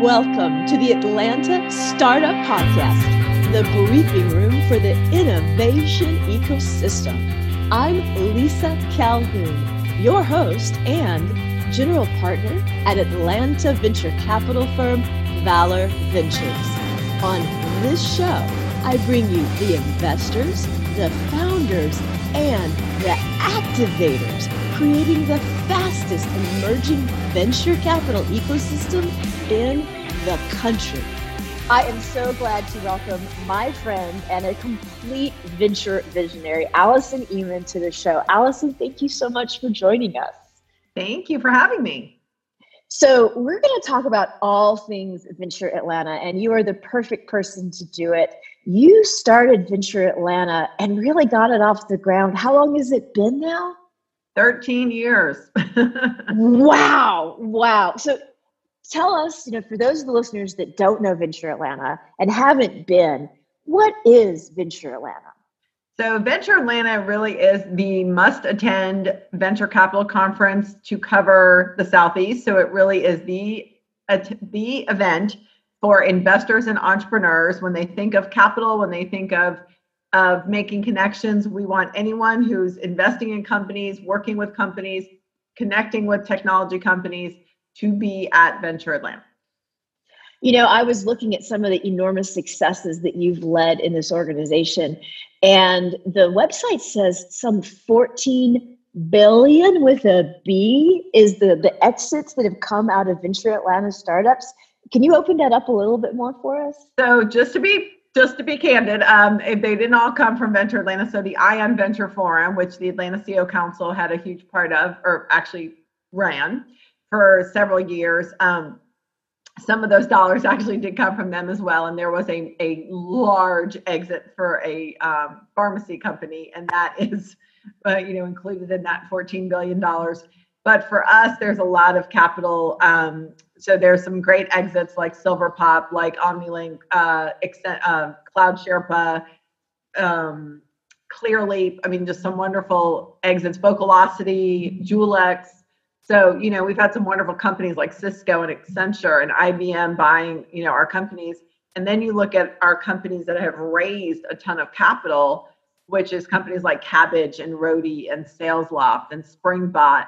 Welcome to the Atlanta Startup Podcast, the briefing room for the innovation ecosystem. I'm Lisa Calhoun, your host and general partner at Atlanta venture capital firm Valor Ventures. On this show, I bring you the investors, the founders, and the activators creating the fastest emerging venture capital ecosystem in the country. I am so glad to welcome my friend and a complete venture visionary, Allison Eman, to the show. Allison, thank you so much for joining us. Thank you for having me. So, we're going to talk about all things Venture Atlanta, and you are the perfect person to do it. You started Venture Atlanta and really got it off the ground. How long has it been now? 13 years. wow. Wow. So, tell us, you know, for those of the listeners that don't know Venture Atlanta and haven't been, what is Venture Atlanta? So, Venture Atlanta really is the must attend venture capital conference to cover the Southeast. So, it really is the, the event for investors and entrepreneurs when they think of capital, when they think of of making connections. We want anyone who's investing in companies, working with companies, connecting with technology companies to be at Venture Atlanta? You know, I was looking at some of the enormous successes that you've led in this organization, and the website says some 14 billion with a B is the, the exits that have come out of Venture Atlanta startups. Can you open that up a little bit more for us? So, just to be just to be candid, um, they didn't all come from Venture Atlanta. So the Ion Venture Forum, which the Atlanta CEO Council had a huge part of, or actually ran, for several years. Um, some of those dollars actually did come from them as well. And there was a, a large exit for a um, pharmacy company, and that is, uh, you know, included in that $14 billion. But for us, there's a lot of capital. Um, so there's some great exits like Silverpop, like OmniLink, uh, uh, Cloud Sherpa, um, Clearleap. I mean, just some wonderful exits. Vocalocity, Julex, so, you know, we've had some wonderful companies like Cisco and Accenture and IBM buying, you know, our companies. And then you look at our companies that have raised a ton of capital, which is companies like Kabbage and Roadie and SalesLoft and Springbot.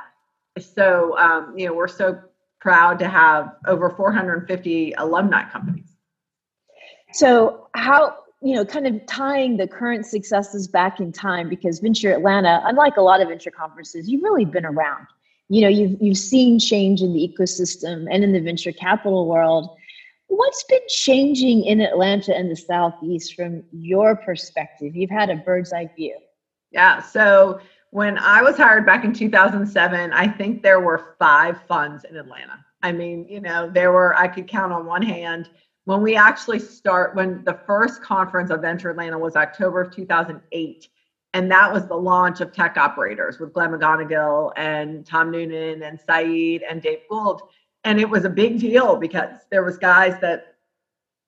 So, um, you know, we're so proud to have over 450 alumni companies. So, how, you know, kind of tying the current successes back in time because Venture Atlanta, unlike a lot of venture conferences, you've really been around you know you've you've seen change in the ecosystem and in the venture capital world. What's been changing in atlanta and the southeast from your perspective? You've had a bird's eye view. Yeah so when i was hired back in 2007 i think there were five funds in atlanta. I mean you know there were i could count on one hand. When we actually start when the first conference of venture atlanta was october of 2008 and that was the launch of tech operators with Glenn McGonnigle and Tom Noonan and Saeed and Dave Gould. And it was a big deal because there was guys that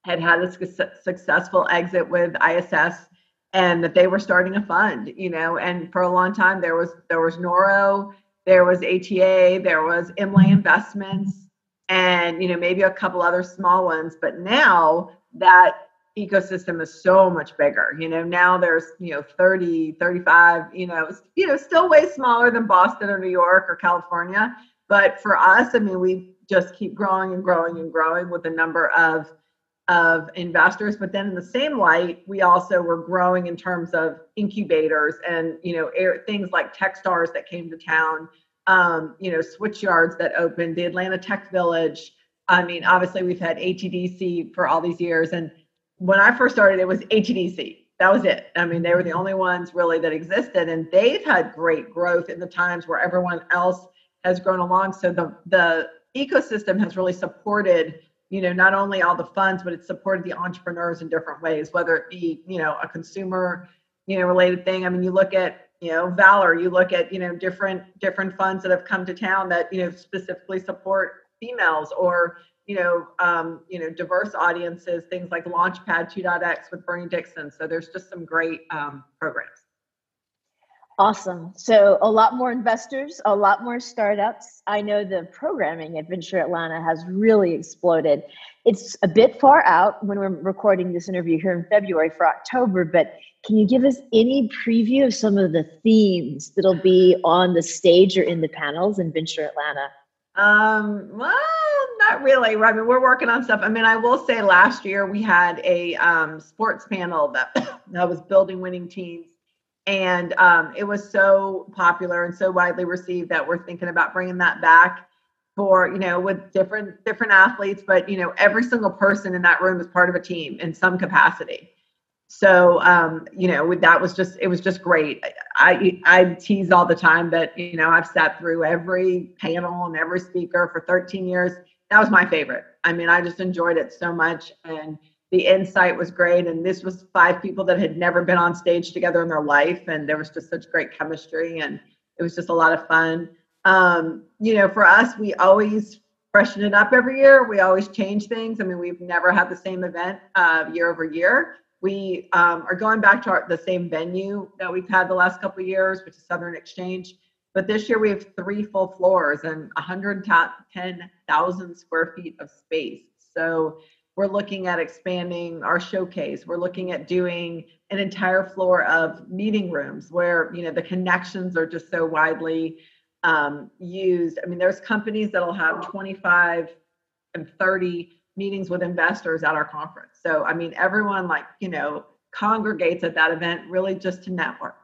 had had a su- successful exit with ISS and that they were starting a fund, you know, and for a long time there was there was Noro, there was ATA, there was Imlay Investments, and you know, maybe a couple other small ones. But now that ecosystem is so much bigger. You know now there's you know 30 35 you know you know still way smaller than boston or new york or california. But for us i mean we just keep growing and growing and growing with the number of of investors. But then in the same light we also were growing in terms of incubators and you know air, things like techstars that came to town um, you know Switchyards that opened the atlanta tech village. I mean obviously we've had atdc for all these years. And when I first started, it was ATDC. That was it. I mean, they were the only ones really that existed, and they've had great growth in the times where everyone else has grown along. So the the ecosystem has really supported, you know, not only all the funds, but it's supported the entrepreneurs in different ways, whether it be, you know, a consumer, you know, related thing. I mean, you look at, you know, Valor, you look at, you know, different different funds that have come to town that, you know, specifically support females or you know, um, you know, diverse audiences, things like Launchpad 2.x with Bernie Dixon. So there's just some great um, programs. Awesome. So, a lot more investors, a lot more startups. I know the programming at Venture Atlanta has really exploded. It's a bit far out when we're recording this interview here in February for October, but can you give us any preview of some of the themes that'll be on the stage or in the panels in Venture Atlanta? Um, well, not really. I mean, we're working on stuff. I mean, I will say last year we had a um, sports panel that that was building winning teams and um, it was so popular and so widely received that we're thinking about bringing that back for you know with different different athletes but you know every single person in that room is part of a team in some capacity so um, you know that was just it was just great. I i tease all the time that you know i've sat through every panel and every speaker for 13 years. That was my favorite. I mean i just enjoyed it so much and the insight was great and this was five people that had never been on stage together in their life and there was just such great chemistry and it was just a lot of fun. Um, you know for us we always freshen it up every year. We always change things. I mean we've never had the same event uh, year over year we um, are going back to our, the same venue that we've had the last couple of years which is southern exchange but this year we have three full floors and 110,000 square feet of space so we're looking at expanding our showcase. We're looking at doing an entire floor of meeting rooms where you know the connections are just so widely um, used. I mean, there's companies that'll have 25 and 30 meetings with investors at our conference. So I mean, everyone like you know congregates at that event really just to network.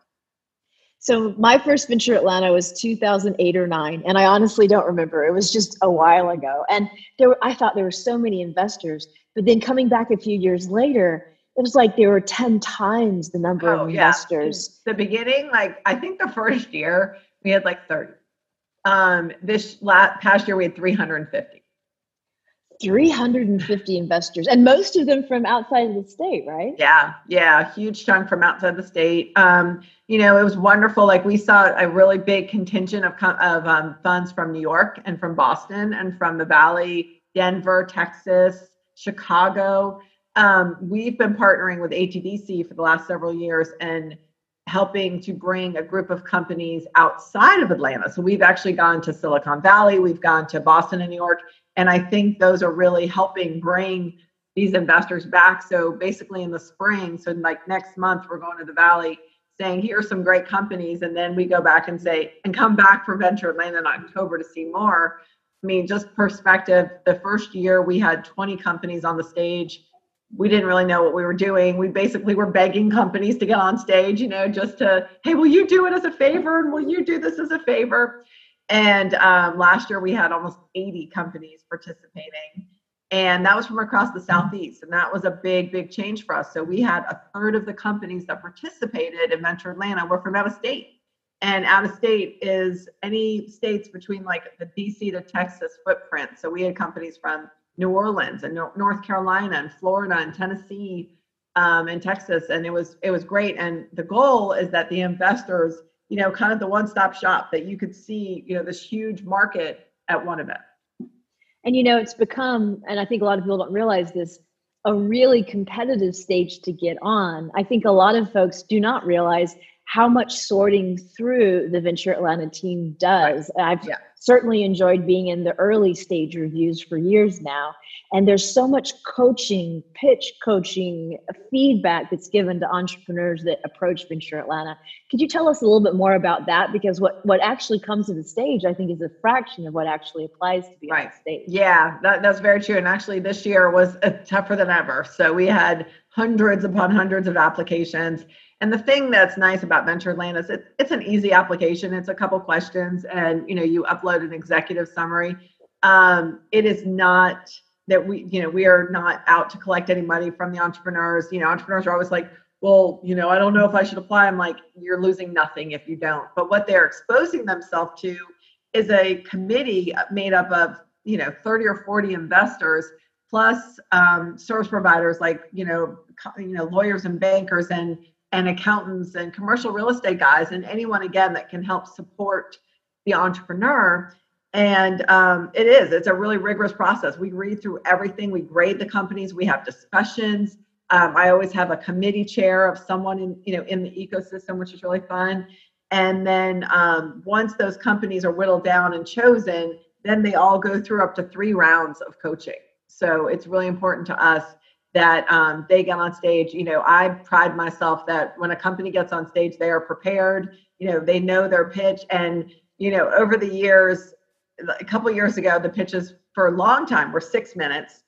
So my first venture Atlanta was 2008 or 9 and I honestly don't remember. It was just a while ago. And there were, I thought there were so many investors, but then coming back a few years later, it was like there were 10 times the number oh, of investors. Yeah. The beginning like I think the first year we had like 30. Um this last past year we had 350. 350 investors and most of them from outside of the state right? Yeah yeah huge chunk from outside the state. Um, you know it was wonderful. Like we saw a really big contingent of, of um, funds from new york and from boston and from the valley denver texas chicago. Um, we've been partnering with atdc for the last several years and helping to bring a group of companies outside of atlanta. So we've actually gone to silicon valley we've gone to boston and new york and I think those are really helping bring these investors back. So basically in the spring, so like next month, we're going to the Valley saying, here are some great companies. And then we go back and say, and come back for Venture Atlanta in October to see more. I mean, just perspective, the first year we had 20 companies on the stage. We didn't really know what we were doing. We basically were begging companies to get on stage, you know, just to, hey, will you do it as a favor? And will you do this as a favor? And um, last year we had almost 80 companies participating. And that was from across the Southeast. And that was a big, big change for us. So we had a third of the companies that participated in Venture Atlanta were from out of state. And out of state is any states between like the DC to Texas footprint. So we had companies from New Orleans and North Carolina and Florida and Tennessee um, and Texas. And it was it was great. And the goal is that the investors you know, kind of the one-stop shop that you could see, you know, this huge market at one event. And you know, it's become, and I think a lot of people don't realize this, a really competitive stage to get on. I think a lot of folks do not realize how much sorting through the Venture Atlanta team does. Right. I've yeah. Certainly enjoyed being in the early stage reviews for years now. And there's so much coaching, pitch coaching, feedback that's given to entrepreneurs that approach Venture Atlanta. Could you tell us a little bit more about that? Because what, what actually comes to the stage, I think, is a fraction of what actually applies to be right. on stage. Yeah, that, that's very true. And actually, this year was uh, tougher than ever. So we had hundreds upon hundreds of applications. And the thing that's nice about Venture Atlanta is it, it's an easy application. It's a couple questions, and you know you upload an executive summary. Um, it is not that we you know we are not out to collect any money from the entrepreneurs you know entrepreneurs are always like well you know i don't know if i should apply i'm like you're losing nothing if you don't but what they're exposing themselves to is a committee made up of you know 30 or 40 investors plus um, service providers like you know you know lawyers and bankers and and accountants and commercial real estate guys and anyone again that can help support the entrepreneur. And um, it is it's a really rigorous process. We read through everything. We grade the companies. We have discussions. Um, i always have a committee chair of someone in you know in the ecosystem which is really fun. And then um, once those companies are whittled down and chosen, then they all go through up to three rounds of coaching. So it's really important to us that um, they get on stage. You know, I pride myself that when a company gets on stage, they are prepared. You know, they know their pitch. And, you know, over the years, a couple years ago, the pitches for a long time were six minutes.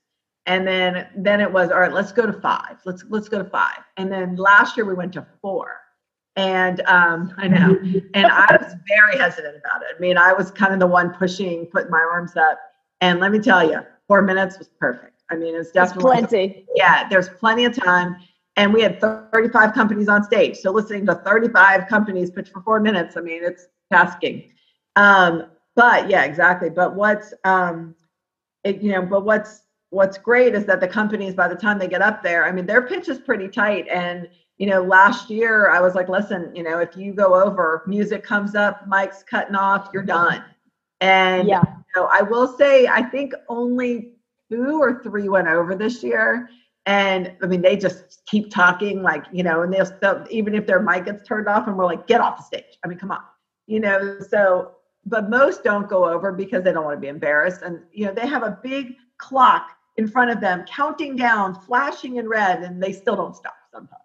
And then then it was all right, let's go to five. Let's let's go to five. And then last year we went to four. And um, I know, and I was very hesitant about it. I mean, I was kind of the one pushing, putting my arms up. And let me tell you, four minutes was perfect. I mean, it's definitely plenty. Yeah, there's plenty of time. And we had 35 companies on stage. So listening to 35 companies pitch for four minutes, I mean, it's tasking. Um, but yeah, exactly. But what's um, it, you know, but what's what's great is that the companies by the time they get up there, I mean, their pitch is pretty tight. And you know, last year I was like, listen, you know, if you go over, music comes up, mic's cutting off, you're done. And yeah. Know, I will say, I think only two or three went over this year. And I mean, they just keep talking, like, you know, and they'll still, even if their mic gets turned off and we're like, get off the stage. I mean, come on, you know, so, but most don't go over because they don't want to be embarrassed. And, you know, they have a big clock in front of them counting down, flashing in red, and they still don't stop sometimes.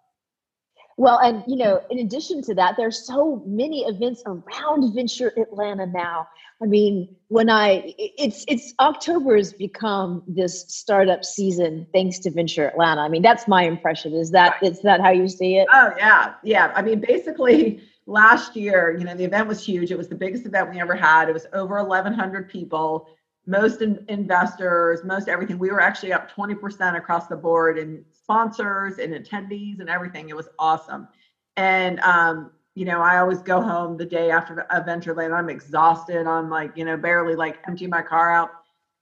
Well, and you know, in addition to that, there's so many events around Venture Atlanta now. I mean, when I it's it's October has become this startup season thanks to Venture Atlanta. I mean, that's my impression. Is that is that how you see it? Oh yeah, yeah. I mean, basically last year, you know, the event was huge. It was the biggest event we ever had. It was over 1,100 people most in, investors, most everything. We were actually up 20% across the board in sponsors and attendees and everything. It was awesome. And, um, you know, I always go home the day after a venture land. I'm exhausted. I'm like, you know, barely like empty my car out.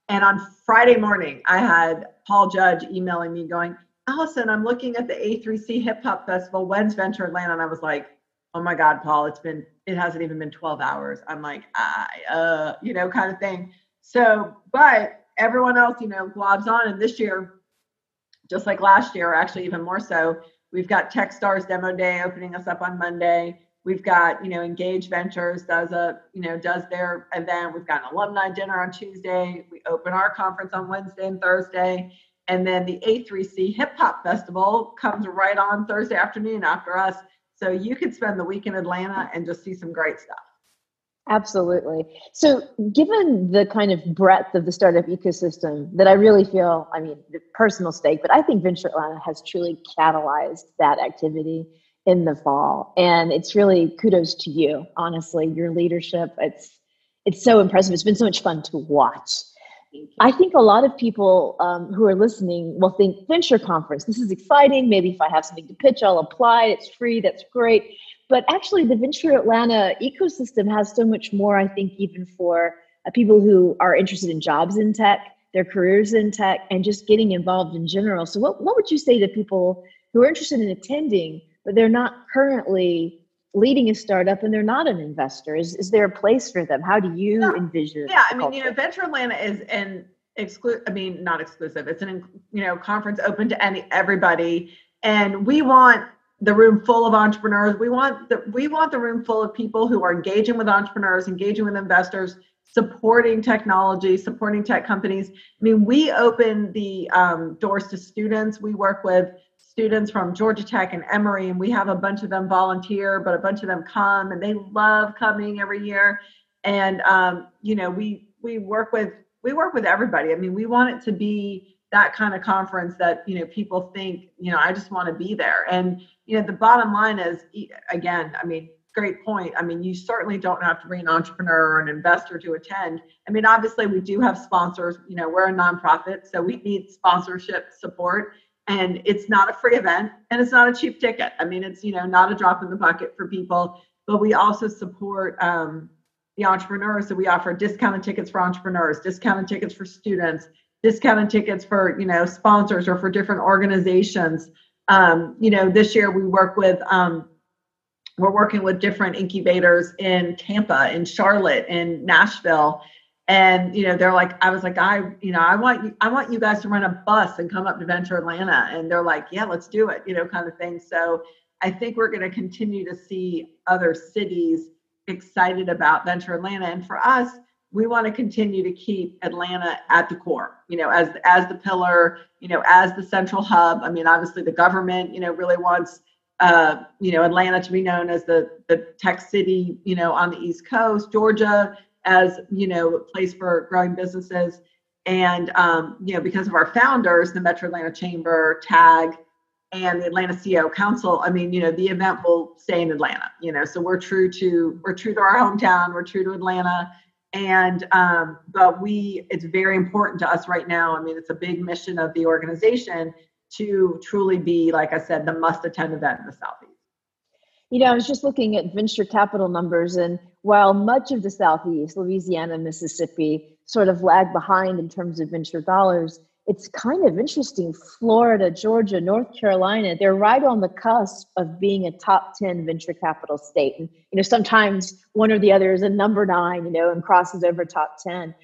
And on Friday morning, I had Paul Judge emailing me going, Allison, I'm looking at the A3C Hip Hop Festival. When's Venture Atlanta? And I was like, oh my God, Paul, it's been, it hasn't even been 12 hours. I'm like, I, uh, you know, kind of thing. So, but everyone else, you know, globs on. And this year, just like last year, or actually even more so, we've got TechStars Demo Day opening us up on Monday. We've got, you know, Engage Ventures does a, you know, does their event. We've got an alumni dinner on Tuesday. We open our conference on Wednesday and Thursday. And then the A3C Hip Hop Festival comes right on Thursday afternoon after us. So you could spend the week in Atlanta and just see some great stuff. Absolutely. So, given the kind of breadth of the startup ecosystem that I really feel, I mean, the personal stake, but I think Venture Atlanta has truly catalyzed that activity in the fall. And it's really kudos to you, honestly, your leadership. It's it's so impressive. It's been so much fun to watch. I think a lot of people um, who are listening will think venture conference. This is exciting. Maybe if I have something to pitch, I'll apply. It's free. That's great. But actually, the Venture Atlanta ecosystem has so much more, I think, even for uh, people who are interested in jobs in tech, their careers in tech, and just getting involved in general. So, what, what would you say to people who are interested in attending, but they're not currently leading a startup and they're not an investor? Is, is there a place for them? How do you yeah. envision Yeah, I mean, you know, Venture Atlanta is an exclusive, I mean, not exclusive, it's an, you know, conference open to any everybody. And we want the room full of entrepreneurs. We want the we want the room full of people who are engaging with entrepreneurs, engaging with investors, supporting technology, supporting tech companies. I mean, we open the um, doors to students. We work with students from Georgia Tech and Emory, and we have a bunch of them volunteer, but a bunch of them come, and they love coming every year. And um, you know, we we work with we work with everybody. I mean, we want it to be that kind of conference that you know people think you know i just want to be there. And you know the bottom line is again i mean great point. I mean you certainly don't have to be an entrepreneur or an investor to attend. I mean obviously we do have sponsors you know we're a nonprofit so we need sponsorship support. And it's not a free event and it's not a cheap ticket. I mean it's you know not a drop in the bucket for people. But we also support um, the entrepreneurs. So we offer discounted tickets for entrepreneurs discounted tickets for students discounted tickets for you know sponsors or for different organizations. Um, you know this year we work with um, we're working with different incubators in tampa in charlotte in nashville. And you know they're like i was like i you know i want you i want you guys to run a bus and come up to venture atlanta. And they're like yeah let's do it you know kind of thing. So I think we're going to continue to see other cities excited about Venture Atlanta. And for us, we want to continue to keep Atlanta at the core, you know, as as the pillar, you know, as the central hub. I mean, obviously the government, you know, really wants uh, you know, Atlanta to be known as the the tech city, you know, on the East Coast, Georgia as, you know, a place for growing businesses. And um, you know, because of our founders, the Metro Atlanta Chamber, TAG, and the Atlanta CEO Council, I mean, you know, the event will stay in Atlanta, you know. So we're true to we're true to our hometown, we're true to Atlanta and um, but we it's very important to us right now i mean it's a big mission of the organization to truly be like i said the must attend event in the southeast. You know i was just looking at venture capital numbers and while much of the southeast louisiana mississippi sort of lag behind in terms of venture dollars it's kind of interesting. Florida, Georgia, North Carolina, they're right on the cusp of being a top 10 venture capital state. And, you know, sometimes one or the other is a number nine, you know, and crosses over top 10.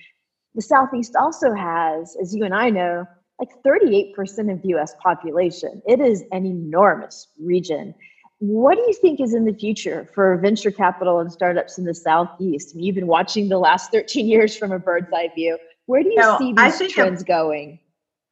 The Southeast also has, as you and I know, like 38% of the US population. It is an enormous region. What do you think is in the future for venture capital and startups in the Southeast? I mean, you've been watching the last 13 years from a bird's eye view. Where do you no, see these trends going?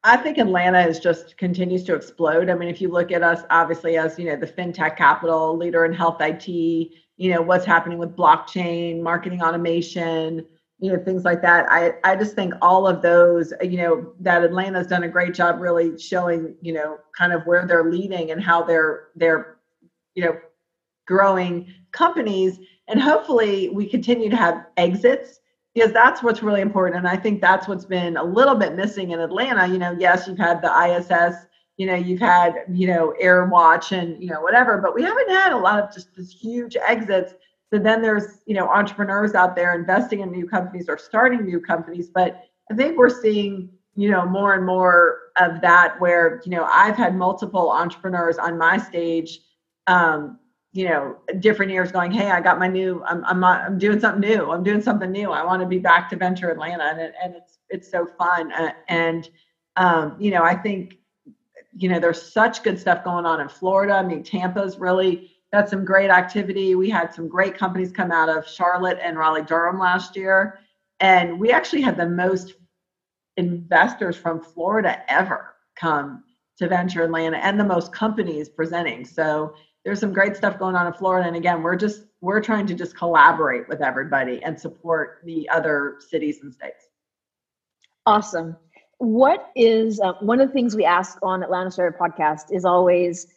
I think Atlanta is just continues to explode. I mean, if you look at us, obviously as you know, the fintech capital, leader in health IT, you know, what's happening with blockchain, marketing automation, you know, things like that. I I just think all of those, you know, that Atlanta's done a great job really showing, you know, kind of where they're leading and how they're they're, you know, growing companies. And hopefully we continue to have exits because that's what's really important and i think that's what's been a little bit missing in atlanta you know yes you've had the iss you know you've had you know AirWatch and you know whatever but we haven't had a lot of just this huge exits. So then there's you know entrepreneurs out there investing in new companies or starting new companies but i think we're seeing you know more and more of that where you know i've had multiple entrepreneurs on my stage um, you know different years going hey i got my new i'm i'm, I'm doing something new i'm doing something new i want to be back to venture atlanta and, it, and it's it's so fun uh, and um, you know i think you know there's such good stuff going on in florida. I mean tampa's really got some great activity. We had some great companies come out of charlotte and raleigh durham last year and we actually had the most investors from florida ever come to venture atlanta and the most companies presenting. So there's some great stuff going on in Florida. And again, we're just we're trying to just collaborate with everybody and support the other cities and states. Awesome. What is uh, one of the things we ask on Atlanta Startup Podcast is always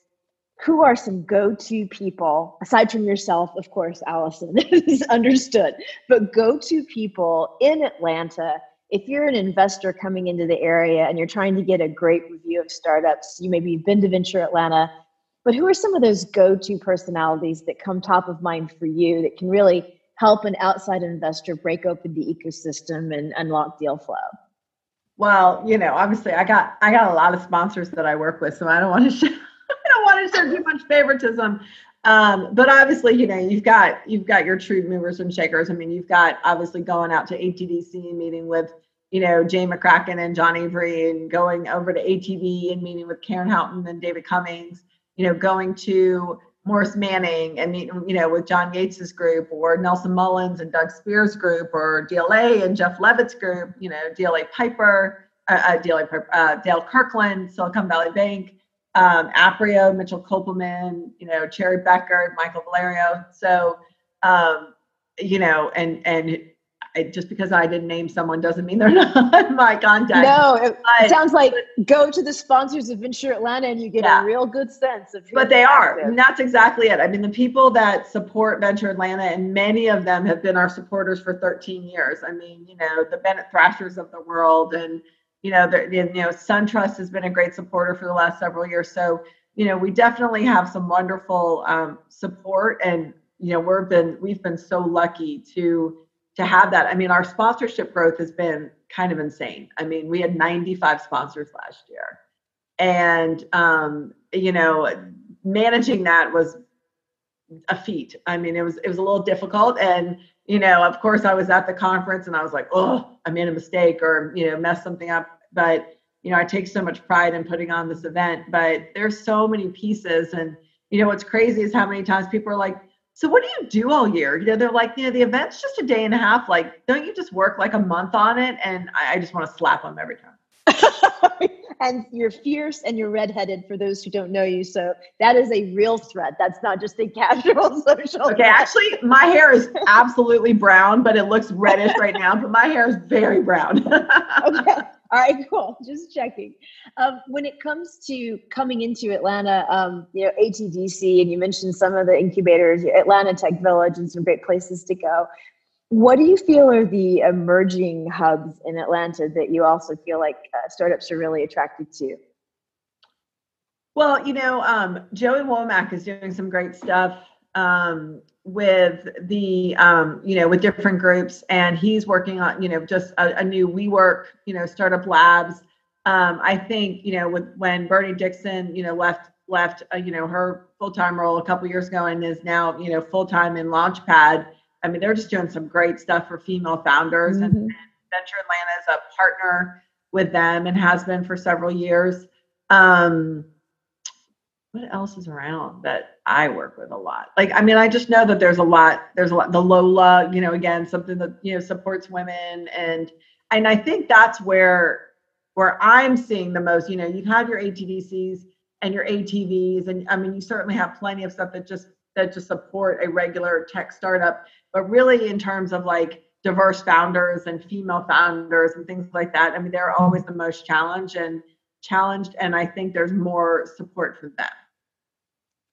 who are some go-to people aside from yourself, of course, Allison is understood, but go-to people in Atlanta. If you're an investor coming into the area and you're trying to get a great review of startups, you maybe you've been to Venture Atlanta but who are some of those go-to personalities that come top of mind for you that can really help an outside investor break open the ecosystem and unlock deal flow? Well, you know, obviously I got I got a lot of sponsors that I work with, so I don't want to show I don't want to show too much favoritism. Um, but obviously, you know, you've got you've got your true movers and shakers. I mean, you've got obviously going out to ATDC and meeting with you know Jay McCracken and John Avery, and going over to ATV and meeting with Karen Houghton and David Cummings you know, going to Morris Manning and meeting, you know, with John Yates's group or Nelson Mullins and Doug Spears' group or DLA and Jeff Levitt's group, you know, DLA Piper, uh, uh, DLA Piper, uh, Dale Kirkland, Silicon Valley Bank, um, Aprio, Mitchell Kopelman, you know, Cherry Bekaert, Michael Valerio. So, um, you know, and and it, just because I didn't name someone doesn't mean they're not my contact. No, it, but, sounds like go to the sponsors of Venture Atlanta and you get yeah. a real good sense of. But they are. And that's exactly it. I mean, the people that support Venture Atlanta, and many of them have been our supporters for 13 years. I mean, you know, the Bennett Thrashers of the world, and you know, the, you know, SunTrust has been a great supporter for the last several years. So, you know, we definitely have some wonderful um, support, and you know, we've been we've been so lucky to to have that. I mean, our sponsorship growth has been kind of insane. I mean, we had 95 sponsors last year. And, um, you know, managing that was a feat. I mean, it was, it was a little difficult. And, you know, of course I was at the conference and I was like, oh, I made a mistake or, you know, messed something up. But, you know, I take so much pride in putting on this event, but there's so many pieces and, you know, what's crazy is how many times people are like, so what do you do all year? You know, they're like, you know, the event's just a day and a half. Like, don't you just work like a month on it? And I, I just want to slap them every time. and you're fierce and you're redheaded for those who don't know you. So that is a real threat. That's not just a casual social. Okay, threat. actually, my hair is absolutely brown, but it looks reddish right now. But my hair is very brown. okay. All right, cool. Just checking. Um, when it comes to coming into Atlanta, um, you know, ATDC, and you mentioned some of the incubators, Atlanta Tech Village, and some great places to go. What do you feel are the emerging hubs in Atlanta that you also feel like uh, startups are really attracted to? Well, you know, um, Joey Womack is doing some great stuff um, with the, um, you know, with different groups, and he's working on, you know, just a, a new WeWork, you know, startup labs. Um, I think, you know, with when Bernie Dixon, you know, left left, uh, you know, her full time role a couple years ago and is now, you know, full time in Launchpad I mean, they're just doing some great stuff for female founders, mm-hmm. and, and, Venture Atlanta is a partner with them and has been for several years. Um, what else is around that I work with a lot? Like, I mean, I just know that there's a lot. There's a lot. The Lola, you know, again, something that you know supports women, and and I think that's where where I'm seeing the most. You know, you have your ATDCs and your ATVs, and I mean, you certainly have plenty of stuff that just that just support a regular tech startup but really in terms of like diverse founders and female founders and things like that i mean they're always the most challenged and challenged and i think there's more support for them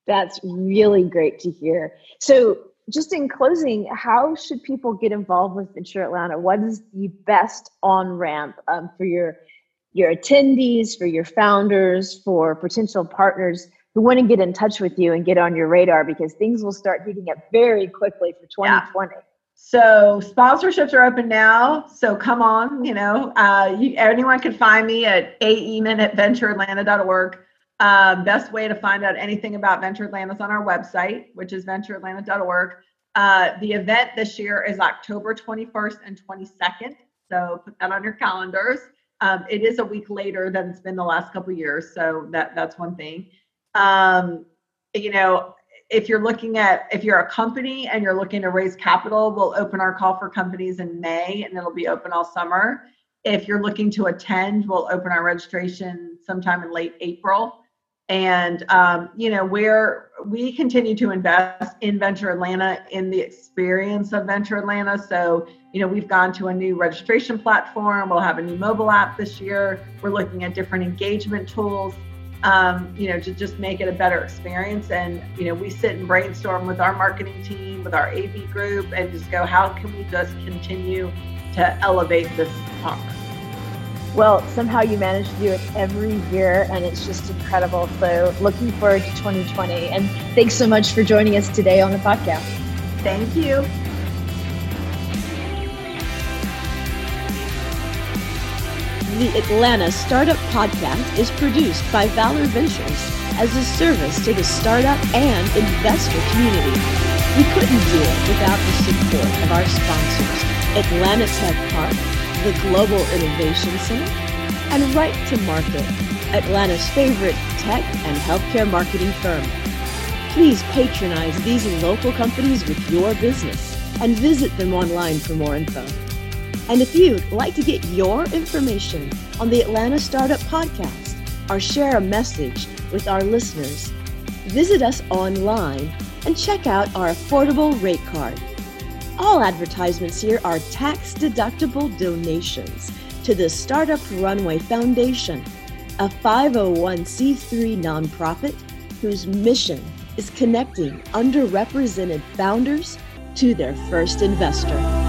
that's really great to hear so just in closing how should people get involved with venture atlanta what is the best on ramp um, for your your attendees for your founders for potential partners who want to get in touch with you and get on your radar because things will start heating up very quickly for 2020. Yeah. So sponsorships are open now. So come on, you know, uh, you, anyone can find me at aeman Um, best way to find out anything about Venture Atlanta is on our website, which is ventureatlanta.org. Uh, the event this year is October 21st and 22nd. So put that on your calendars. Um, it is a week later than it's been the last couple years. So that that's one thing um, you know, if you're looking at if you're a company and you're looking to raise capital, we'll open our call for companies in May and it'll be open all summer. If you're looking to attend, we'll open our registration sometime in late April. And um, you know, where we continue to invest in Venture Atlanta in the experience of Venture Atlanta. So, you know, we've gone to a new registration platform. We'll have a new mobile app this year. We're looking at different engagement tools um, you know, to just make it a better experience. And, you know, we sit and brainstorm with our marketing team, with our AV group, and just go, how can we just continue to elevate this conference? Well, somehow you manage to do it every year, and it's just incredible. So, looking forward to 2020. And thanks so much for joining us today on the podcast. Thank you. The Atlanta Startup Podcast is produced by Valor Ventures as a service to the startup and investor community. We couldn't do it without the support of our sponsors, Atlanta Tech Park, the Global Innovation Center, and Right to Market, Atlanta's favorite tech and healthcare marketing firm. Please patronize these local companies with your business and visit them online for more info. And if you'd like to get your information on the Atlanta Startup Podcast or share a message with our listeners, visit us online and check out our affordable rate card. All advertisements here are tax deductible donations to the Startup Runway Foundation, a 501c3 nonprofit whose mission is connecting underrepresented founders to their first investor.